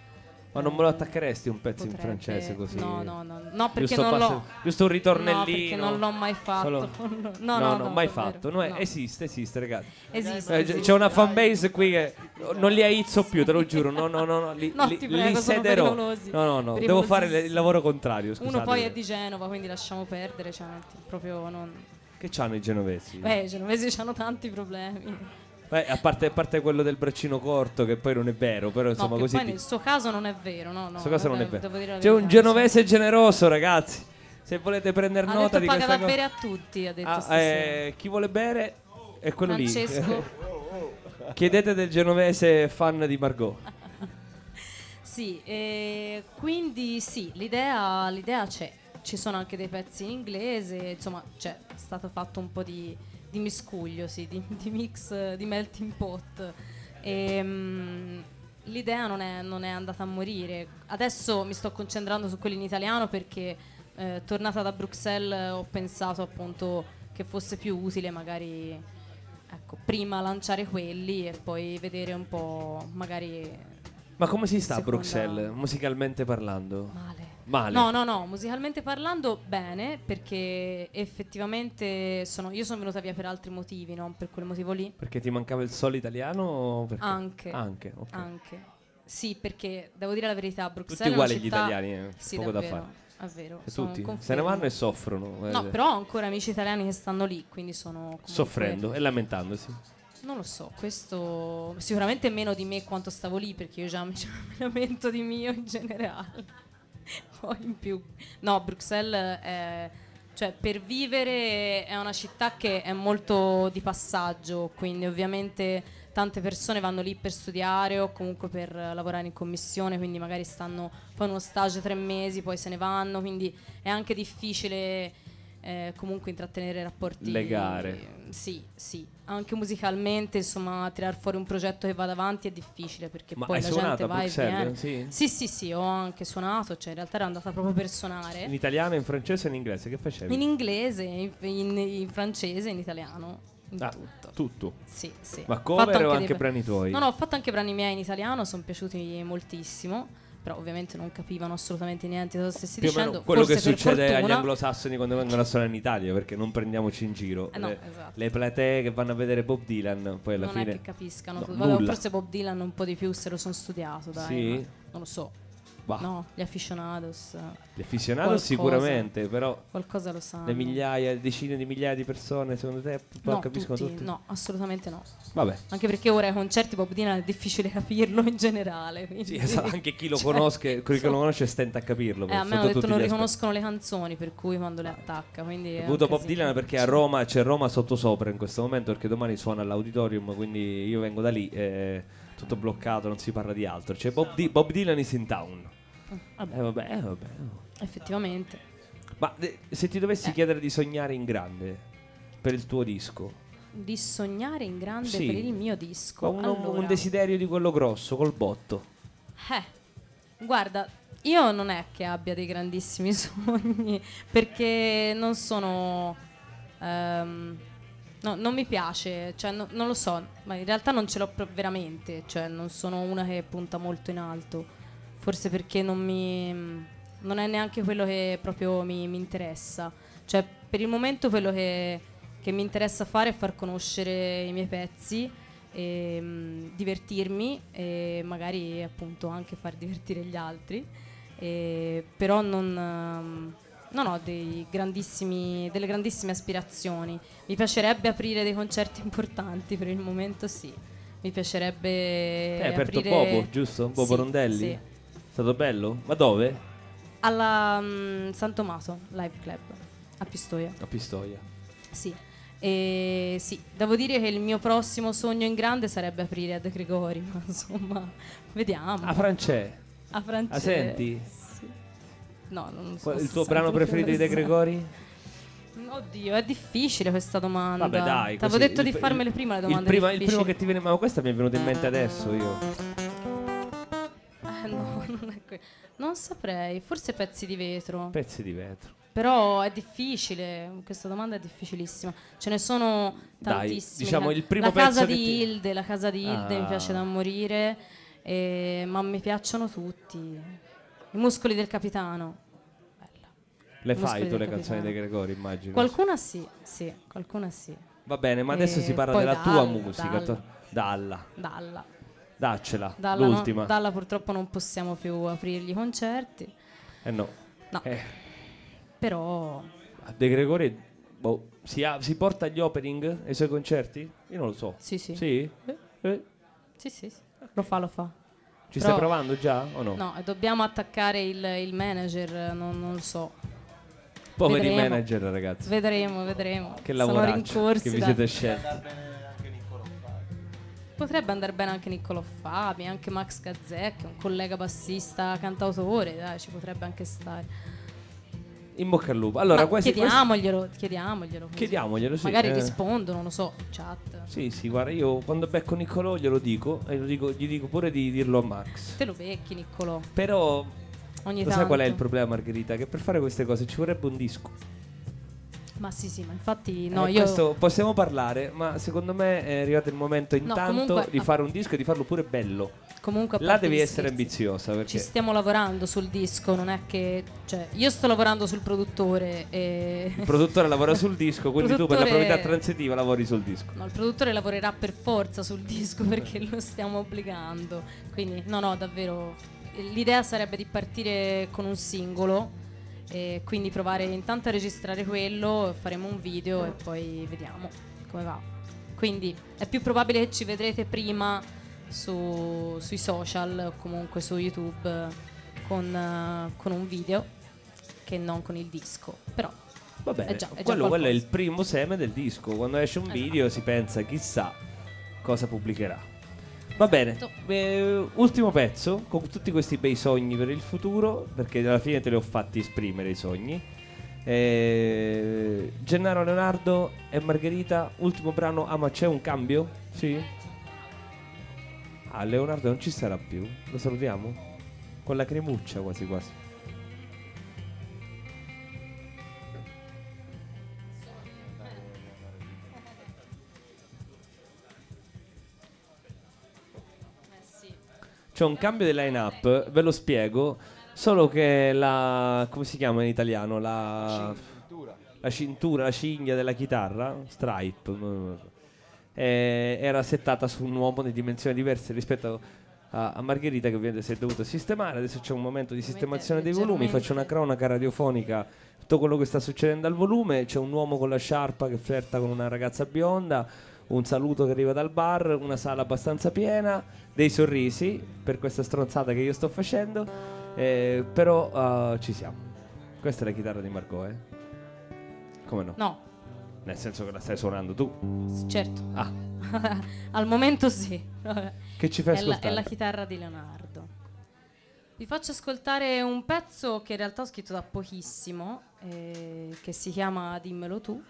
Ma non me lo attaccheresti un pezzo in potrebbe- francese così? No, no, no, no, perché Giusto non passo- l'ho. giusto un ritornellino. No, perché non l'ho mai fatto. Solo- (laughs) No, no, no, mai davvero, fatto. No, no. Esiste, esiste, ragazzi. Esiste, Eh, esiste. C'è una fanbase qui che non li aizzo più, te lo giuro. No, no, no, no li, No, li- li prego, sono sederò. No, no, no, devo fare il- lavoro contrario. Scusate. Uno poi è di Genova, quindi lasciamo perdere. Cioè, proprio non. Che c'hanno i genovesi? Beh, i genovesi hanno tanti problemi. Beh, a, parte, a parte quello del braccino corto, che poi non è vero, però No, insomma che così. poi nel suo caso non è vero, no? no questo caso non è devo- vero. C'è un verità, genovese generoso, ragazzi. Se volete prendere Ha nota detto di paga questa da cosa. bere a tutti, ha detto Ah, eh, chi vuole bere è quello Francesco. lì. (laughs) Chiedete del genovese fan di Margot. (laughs) Sì, eh, quindi sì, l'idea, l'idea c'è. Ci sono anche dei pezzi in inglese, insomma, c'è stato fatto un po' di, di miscuglio, sì, di, (laughs) di mix, di melting pot. Ehm, l'idea non è, non è andata a morire. Adesso mi sto concentrando su quelli in italiano perché eh, tornata da Bruxelles ho pensato appunto che fosse più utile magari ecco, prima lanciare quelli e poi vedere un po' magari Ma come si sta a Seconda- Bruxelles, musicalmente parlando? male. Male. No, no, no, musicalmente parlando bene, perché effettivamente sono, io sono venuta via per altri motivi, non per quel motivo lì. Perché ti mancava il solo italiano? Anche. Anche, ok. Anche. Sì, perché devo dire la verità, Bruxelles Tutti uguali gli città- italiani, eh, Sì, poco davvero, da fare. È vero. Sono tutti un se ne vanno e soffrono. No, eh, però ho ancora amici italiani che stanno lì, quindi sono Soffrendo e lamentandosi. Non lo so, questo sicuramente meno di me quanto stavo lì, perché io già mi (laughs) lamento di mio in generale. (laughs) Poi in più. No, Bruxelles è. Cioè, per vivere è una città che è molto di passaggio, quindi ovviamente tante persone vanno lì per studiare o comunque per lavorare in commissione, quindi magari stanno, fanno uno stage tre mesi, poi se ne vanno, quindi è anche difficile eh, comunque intrattenere rapporti. Legare. Sì, sì. Anche musicalmente, insomma, tirar fuori un progetto che vada avanti è difficile perché Ma poi la gente va e viene. Sì? Sì, sì, sì, ho anche suonato, cioè in realtà ero andata proprio per suonare. In italiano, in francese e in inglese? Che facevi? In inglese, in, in- in francese, in italiano, in Ah, tutto. tutto. Sì, sì. Ma cover o anche bra- brani tuoi? No, no, ho fatto anche brani miei in italiano, sono piaciuti moltissimo, però ovviamente non capivano assolutamente niente cosa stessi Più dicendo. quello che succede agli fortuna. anglosassoni quando vengono a suonare in Italia, perché non prendiamoci in giro. Eh no, le, esatto. le platee che vanno a vedere Bob Dylan, poi alla non fine. è che capiscano No. Vabbè, forse Bob Dylan un po' di più se lo sono studiato, dai. Sì? non lo so. Bah. No, gli aficionados. Gli aficionados Qualcosa. sicuramente, però Qualcosa lo sanno. le migliaia, decine di migliaia di persone, secondo te No, capiscono tutti, tutti? no, assolutamente no. Vabbè. Anche perché ora ai concerti Bob Dylan è difficile (laughs) capirlo in generale. quindi- Sì, esatto, anche chi lo (laughs) Cioè, conosce, (laughs) chi lo conosce stenta a capirlo. Eh, a me hanno detto non riconoscono le canzoni, per cui quando le attacca. Quindi Ho è avuto un Bob. Dylan perché a Roma c'è Roma sottosopra in questo momento perché domani suona all'auditorium, quindi io vengo da lì e tutto bloccato, non si parla di altro. C'è Bob, Di- Bob Dylan is in town. Vabbè, Eh vabbè, eh, vabbè. effettivamente. Ma eh, se ti dovessi Eh. chiedere di sognare in grande per il tuo disco, Di sognare in grande Sì. per il mio disco. un, allora, un desiderio di quello grosso, col botto. Eh, guarda, io non è che abbia dei grandissimi (laughs) sogni perché non sono. ehm, no, non mi piace, cioè no- non lo so, ma in realtà non ce l'ho pro- veramente, cioè non sono una che punta molto in alto, forse perché non mi. non è neanche quello che proprio mi, mi interessa. Cioè, per il momento quello che, che mi interessa fare è far conoscere i miei pezzi e mm, divertirmi e magari appunto anche far divertire gli altri. E, però non, ehm, non ho dei grandissimi, delle grandissime aspirazioni. Mi piacerebbe aprire dei concerti importanti per il momento, sì. Mi piacerebbe. Hai aperto aprire- Bobo, giusto? Bobo Sì, Rondelli? Sì. È stato bello? Ma dove? Alla mm, San Tommaso Live Club a Pistoia. A Pistoia. Sì. E sì, devo dire che il mio prossimo sogno in grande sarebbe aprire a De Gregori, (laughs) ma insomma, vediamo. A Francè. A Francesco. La senti? Sì. No, non so. Il tuo brano preferito di De Gregori? Oddio, è difficile questa domanda. Vabbè, dai. Ti avevo detto il- di farmele il- prima le il domande prima- Il primo che ti viene, ma questa mi è venuta in mente adesso io. (laughs) No, non è que- Non saprei, forse pezzi di vetro. Pezzi di vetro. Però è difficile, questa domanda è difficilissima. Ce ne sono Dai, tantissime. diciamo, La- il primo la casa pezzo che di ti- Hilde, la casa di Hilde Ah. mi piace da morire, eh, ma mi piacciono tutti. I muscoli del capitano. Bella. Le Muscoli fai tu le canzoni di capitano. Gregori, immagino. Qualcuna sì, sì, qualcuna sì. Va bene, ma adesso Eh, si parla della tua dalla, musica. dalla. Dalla. Dalla. Daccela. Dalla, no- l'ultima. Dalla purtroppo non possiamo più aprirgli i concerti, Eh no. No. Eh, però De Gregori boh, si, ha- si porta agli opening ai suoi concerti? Io non lo so. sì sì. Sì? Eh. Sì, sì, sì. Lo fa, lo fa. Ci Però- stai provando già o no? No, dobbiamo attaccare il, il manager, non, non lo so. Poveri vedremo. manager, ragazzi. Vedremo, vedremo. Che lavoraccio che vi siete scelti. Potrebbe andare bene anche Niccolò Fabi, anche Max Gazzè, che è un collega bassista, cantautore, dai, ci potrebbe anche stare. In bocca al lupo. Allora, quasi, quasi- chiediamoglielo, chiediamoglielo. chiediamoglielo, sì. Magari eh. rispondono, non lo so, in chat. Sì, sì, guarda, io quando becco Niccolò glielo dico e dico- gli dico pure di dirlo a Max. Te lo becchi, Niccolò, Però, ogni lo tanto. sai qual è il problema, Margherita? Che per fare queste cose ci vorrebbe un disco. Ma sì, sì, ma infatti no, Eh, io Questo possiamo parlare, ma secondo me è arrivato il momento intanto comunque- di fare un disco e di farlo pure bello. comunque Là devi essere scherzi, ambiziosa Ci perché stiamo lavorando sul disco, non è che cioè io sto lavorando sul produttore e il produttore lavora sul disco, quindi tu per la Produttore- proprietà transitiva lavori sul disco. No, il produttore lavorerà per forza sul disco perché lo stiamo obbligando. Quindi, no, no, davvero. L'idea sarebbe di partire con un singolo e quindi provare intanto a registrare quello, faremo un video e poi vediamo come va. Quindi è più probabile che ci vedrete prima su- sui social o comunque su YouTube con, con un video che non con il disco. Però Va bene, È già- è quello, quello è il primo seme del disco. Quando esce un Esatto. video si pensa chissà cosa pubblicherà. Va bene, eh, ultimo pezzo con tutti questi bei sogni per il futuro, perché alla fine te li ho fatti esprimere i sogni. Eh, Gennaro Leonardo e Margherita, ultimo brano. Ah, ma c'è un cambio? Sì? Ah, Leonardo non ci sarà più. Lo salutiamo? Con la cremuccia quasi quasi. C'è un cambio di line-up, ve lo spiego. Solo che la. come si chiama in italiano? La. La cintura, la cinghia della chitarra, stripe, eh, era settata su un uomo di dimensioni diverse rispetto a, a Margherita che ovviamente si è dovuta sistemare. Adesso c'è un momento di sistemazione dei volumi. Faccio una cronaca radiofonica. Tutto quello che sta succedendo al volume. C'è un uomo con la sciarpa che flirta con una ragazza bionda. Un saluto che arriva dal bar. Una sala abbastanza piena. Dei sorrisi per questa stronzata che io sto facendo. eh, però eh, ci siamo. Questa è la chitarra di Margot, eh? Come no? No, Nel senso che la stai suonando tu. certo. Ah, (laughs) Al momento sì. (laughs) Che ci fai È la, ascoltare? è la chitarra di Leonardo. Vi faccio ascoltare un pezzo che in realtà ho scritto da pochissimo, eh, che si chiama Dimmelo tu.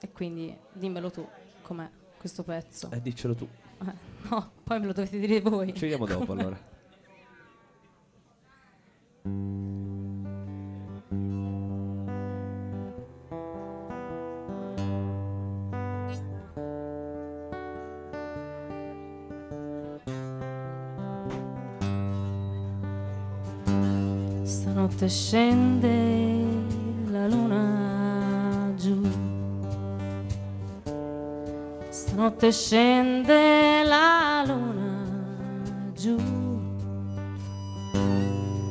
E quindi dimmelo tu com'è questo pezzo. Eh, diccelo tu. Eh, no, poi me lo dovete dire voi. Ci vediamo dopo allora. Stanotte scende la luna Stanotte scende la luna giù.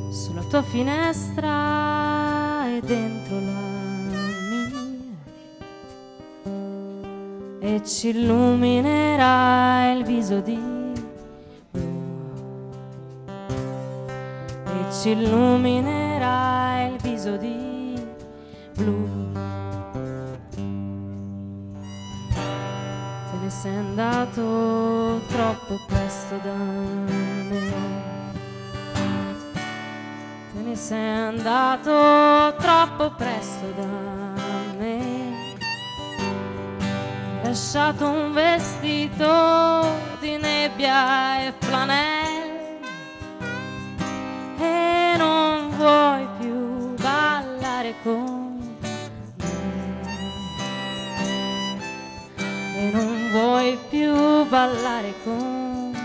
Sulla tua finestra e dentro la mia. E ci illuminerà il viso di blu e ci illuminerà sei andato troppo presto da me. Te ne sei andato troppo presto da me. Hai lasciato un vestito di nebbia e flanelle e non vuoi più ballare con ballare con me.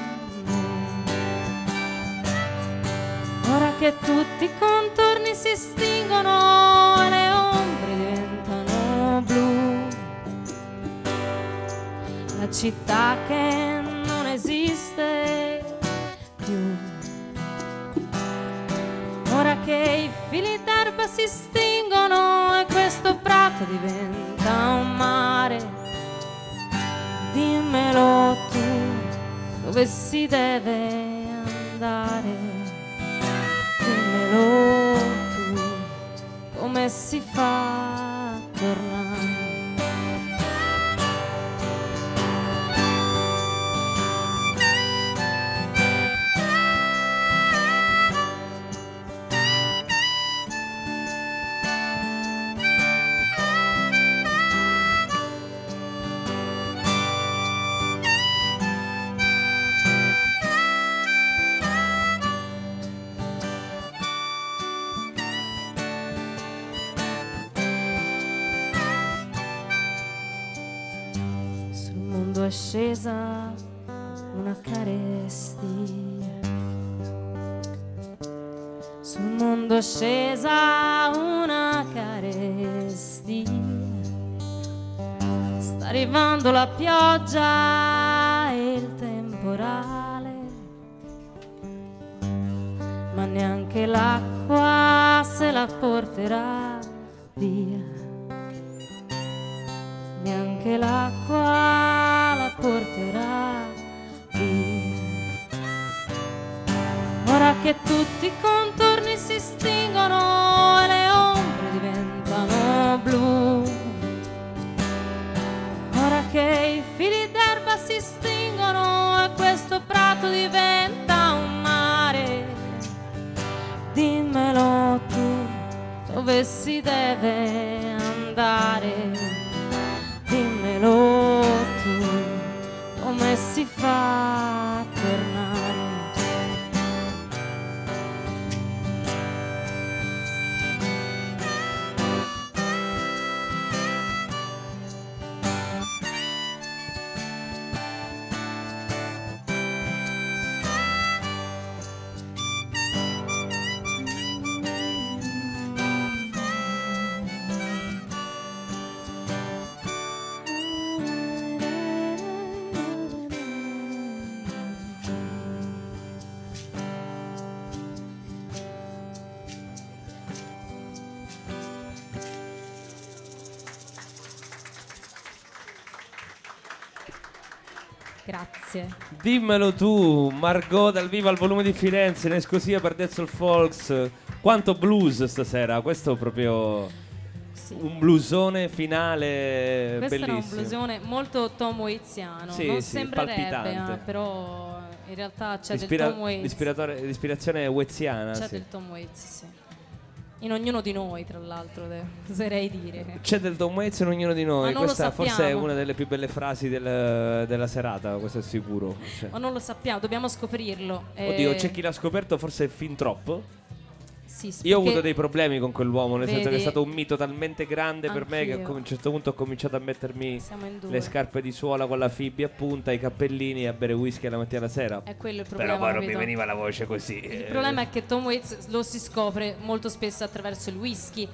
Ora che tutti i contorni si stingono e le ombre diventano blu. La città che non esiste più. Ora che i fili d'erba si stingono e questo prato diventa un mare, dimmelo tu dove si deve andare, dimmelo tu come si fa a tornare. Scesa una carestia. Sul mondo scesa una carestia. Sta arrivando la pioggia e il temporale. Ma neanche l'acqua se la porterà via neanche l'acqua Ora che Dimmelo tu, Margot dal vivo al volume di Firenze, in esclusiva per Dead Soul Folks. Quanto blues stasera, questo è proprio Sì. un blusone finale Questo era un bellissimo. bluesone molto Tom Waitiano. Sì, non sì, sembrerebbe, eh, però in realtà c'è Ispira- del Tom Waits. l'ispirazione wetziana, C'è sì. del Tom Waits, sì. In ognuno di noi, tra l'altro, oserei dire. C'è del Tom Waits in ognuno di noi. Questa forse è una delle più belle frasi del- della serata, questo è sicuro. Cioè, Ma non lo sappiamo, dobbiamo scoprirlo. Eh, Oddio, c'è chi l'ha scoperto forse fin troppo. Sì, Io ho avuto dei problemi con quell'uomo, nel senso che è Vedi? stato un mito talmente grande per me che a un certo punto ho cominciato a mettermi le scarpe di suola con la fibbia a punta, i cappellini e a bere whisky la mattina e la sera. È quello il problema. Però poi non mi veniva la voce così. Il problema è che Tom Waits lo si scopre molto spesso attraverso il whisky.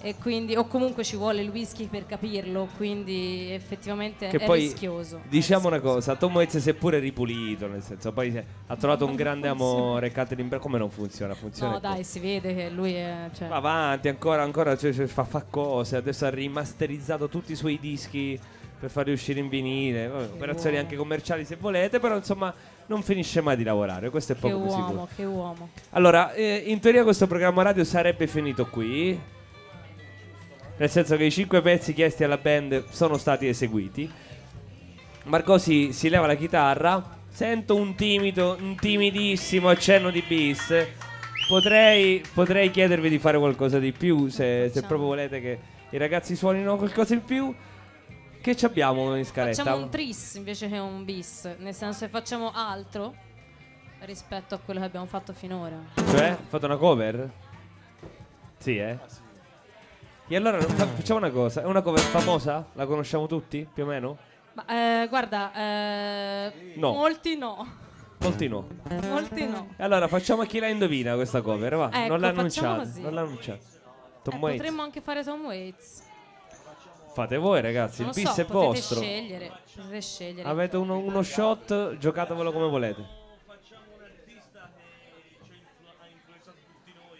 E quindi, o comunque ci vuole il whisky per capirlo, quindi effettivamente Che è poi rischioso. diciamo È una rischioso. cosa, Tom Waits si è pure ripulito, nel senso, poi ha trovato un non grande funziona. amore, Catherine Bra- come non funziona? Funziona No, dai, si vede che lui è. Cioè, Va avanti, ancora, ancora cioè, cioè, fa, fa cose. Adesso ha rimasterizzato tutti i suoi dischi per farli uscire in vinile. Vabbè, operazioni uomo. anche commerciali se volete, però insomma non finisce mai di lavorare. Questo è che poco più uomo, sicuro. che uomo. Allora, eh, in teoria questo programma radio sarebbe finito qui. Nel senso che i cinque pezzi chiesti alla band sono stati eseguiti. Marco si, si leva la chitarra. Sento un timido, un timidissimo accenno di bis. Potrei, potrei chiedervi di fare qualcosa di più. Se, se proprio volete che i ragazzi suonino qualcosa in più. Che ci abbiamo in scaletta? Facciamo un tris invece che un bis, nel senso che facciamo altro rispetto a quello che abbiamo fatto finora. Cioè, fate una cover? Sì, eh? E allora fa- facciamo una cosa, è una cover famosa? La conosciamo tutti, più o meno? Ma eh, guarda, eh, No. molti no, Molti no. molti no. E allora facciamo a chi la indovina questa cover, va? Ecco, non l'ha facciamo annunciata, così. non l'ha annunciata. Tom Eh, Waits. potremmo anche fare Tom Waits. Fate voi ragazzi, Non il lo bis so, è potete vostro. scegliere, potete scegliere. Avete uno, uno shot, giocatevelo come volete.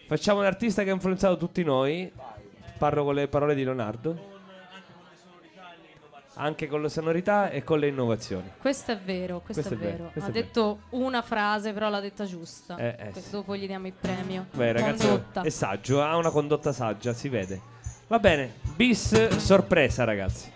Facciamo un artista che ha influenzato tutti noi. Parlo con le parole di Leonardo. Anche con le sonorità e con le innovazioni. Questo è vero, questo, Questo è vero, vero. questo ha è vero. detto una frase, però l'ha detta giusta. Eh, eh, sì. Dopo gli diamo il premio. Beh, ragazzi, Condotta. è saggio, ha una condotta saggia, si vede. Va bene, bis sorpresa, ragazzi.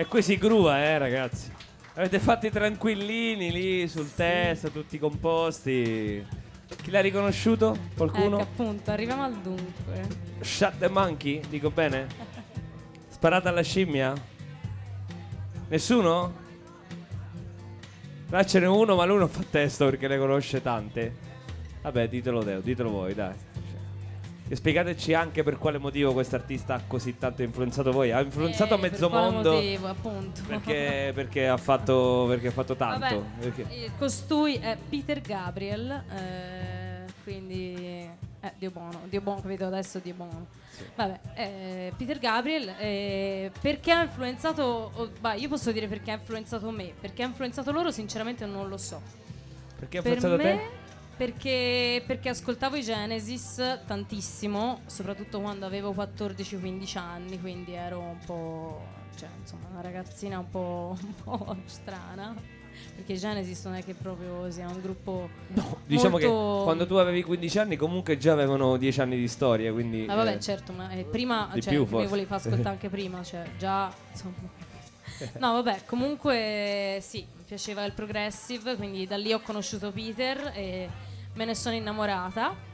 E qui si grua, eh, ragazzi. Avete fatti tranquillini lì sul testo, tutti composti. Chi l'ha riconosciuto? Qualcuno? Ecco appunto, arriviamo al dunque. Shut the monkey, dico bene? Sparata alla scimmia? Nessuno? Là ce n'è uno, ma lui non fa testo perché ne conosce tante. Vabbè, ditelo Deo, ditelo voi, dai. E spiegateci anche per quale motivo questo artista ha così tanto influenzato voi. Ha influenzato Eh, mezzo per mondo motivo, appunto. perché, (laughs) perché ha fatto, perché ha fatto tanto. Vabbè, eh, costui è Peter Gabriel, eh, quindi eh, Dio buono, Dio buono, vedo adesso Dio buono. Vabbè, eh, Peter Gabriel, eh, perché ha influenzato, oh, bah, io posso dire perché ha influenzato me, perché ha influenzato loro sinceramente non lo so. Perché ha Per influenzato me, te? Perché, perché ascoltavo i Genesis tantissimo, soprattutto quando avevo 14-15 anni, quindi ero un po', cioè insomma una ragazzina un po', (laughs) un po' strana. Perché i Genesis non è che proprio sia un gruppo... Diciamo molto- che quando tu avevi 15 anni comunque già avevano 10 anni di storia, quindi... Ah, vabbè, eh, certo, ma eh, prima cioè, più, mi volevi far ascoltare anche prima, cioè già insomma. No, vabbè, comunque sì, mi piaceva il progressive, quindi da lì ho conosciuto Peter e me ne sono innamorata.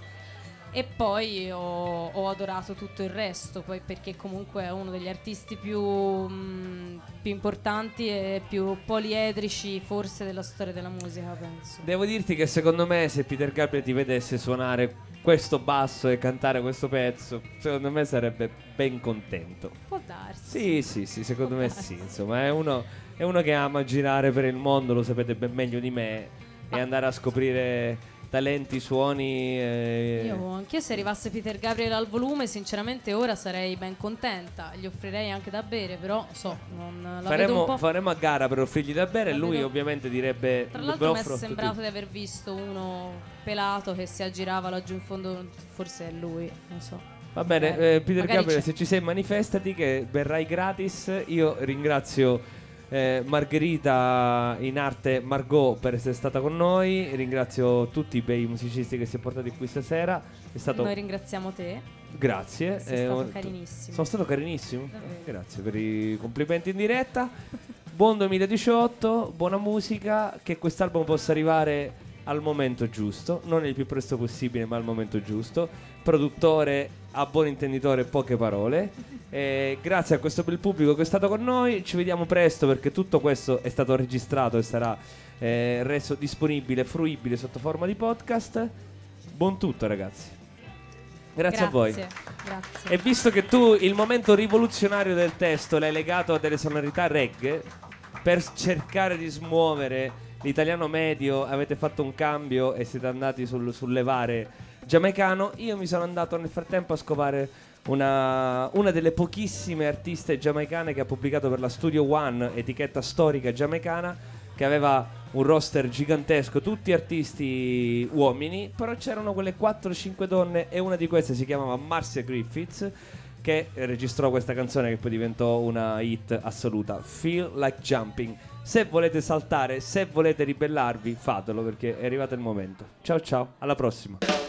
E poi ho, ho adorato tutto il resto, poi perché comunque è uno degli artisti più, mm, più importanti e più poliedrici forse della storia della musica, penso. Devo dirti che secondo me se Peter Gabriel ti vedesse suonare questo basso e cantare questo pezzo, secondo me sarebbe ben contento. Può darsi. Sì, sì, sì, secondo Può me darsi. sì, insomma, è uno, è uno che ama girare per il mondo, lo sapete ben meglio di me, e andare a scoprire talenti, suoni... eh, Io anch'io se arrivasse Peter Gabriel al volume, sinceramente ora sarei ben contenta. Gli offrirei anche da bere, però so, non la Faremo, faremo a gara per offrirgli da bere e lui vedo- ovviamente direbbe... Tra "Ve l'altro mi è a tutti". sembrato di aver visto uno pelato che si aggirava laggiù in fondo, forse è lui, non so. Va bene, Eh, Peter Gabriel, c'è. se ci sei manifestati che verrai gratis. Io ringrazio eh, Margherita in arte Margot per essere stata con noi. Ringrazio tutti i bei musicisti che si è portati qui stasera. È stato Noi ringraziamo te. grazie. Sei eh, stato ho- carinissimo. Sono stato carinissimo. Davvero. Grazie per i complimenti in diretta. (laughs) Buon 2018, buona musica, che quest'album possa arrivare al momento giusto, non il più presto possibile, ma al momento giusto. Produttore a buon intenditore, poche parole. Eh, grazie a questo bel pubblico che è stato con noi. Ci vediamo presto perché tutto questo è stato registrato e sarà eh, reso disponibile, fruibile sotto forma di podcast. Buon tutto, ragazzi. Grazie, a voi. Grazie. E visto che tu il momento rivoluzionario del testo l'hai legato a delle sonorità reggae, per cercare di smuovere l'italiano medio avete fatto un cambio e siete andati sul, sul levare giamaicano, io mi sono andato nel frattempo a scovare una, una delle pochissime artiste giamaicane che ha pubblicato per la Studio One, etichetta storica giamaicana, che aveva un roster gigantesco, tutti artisti uomini, però c'erano quelle 4-5 donne e una di queste si chiamava Marcia Griffiths che registrò questa canzone che poi diventò una hit assoluta, Feel Like Jumping. Se volete saltare, se volete ribellarvi, fatelo perché è arrivato il momento. Ciao ciao, alla prossima.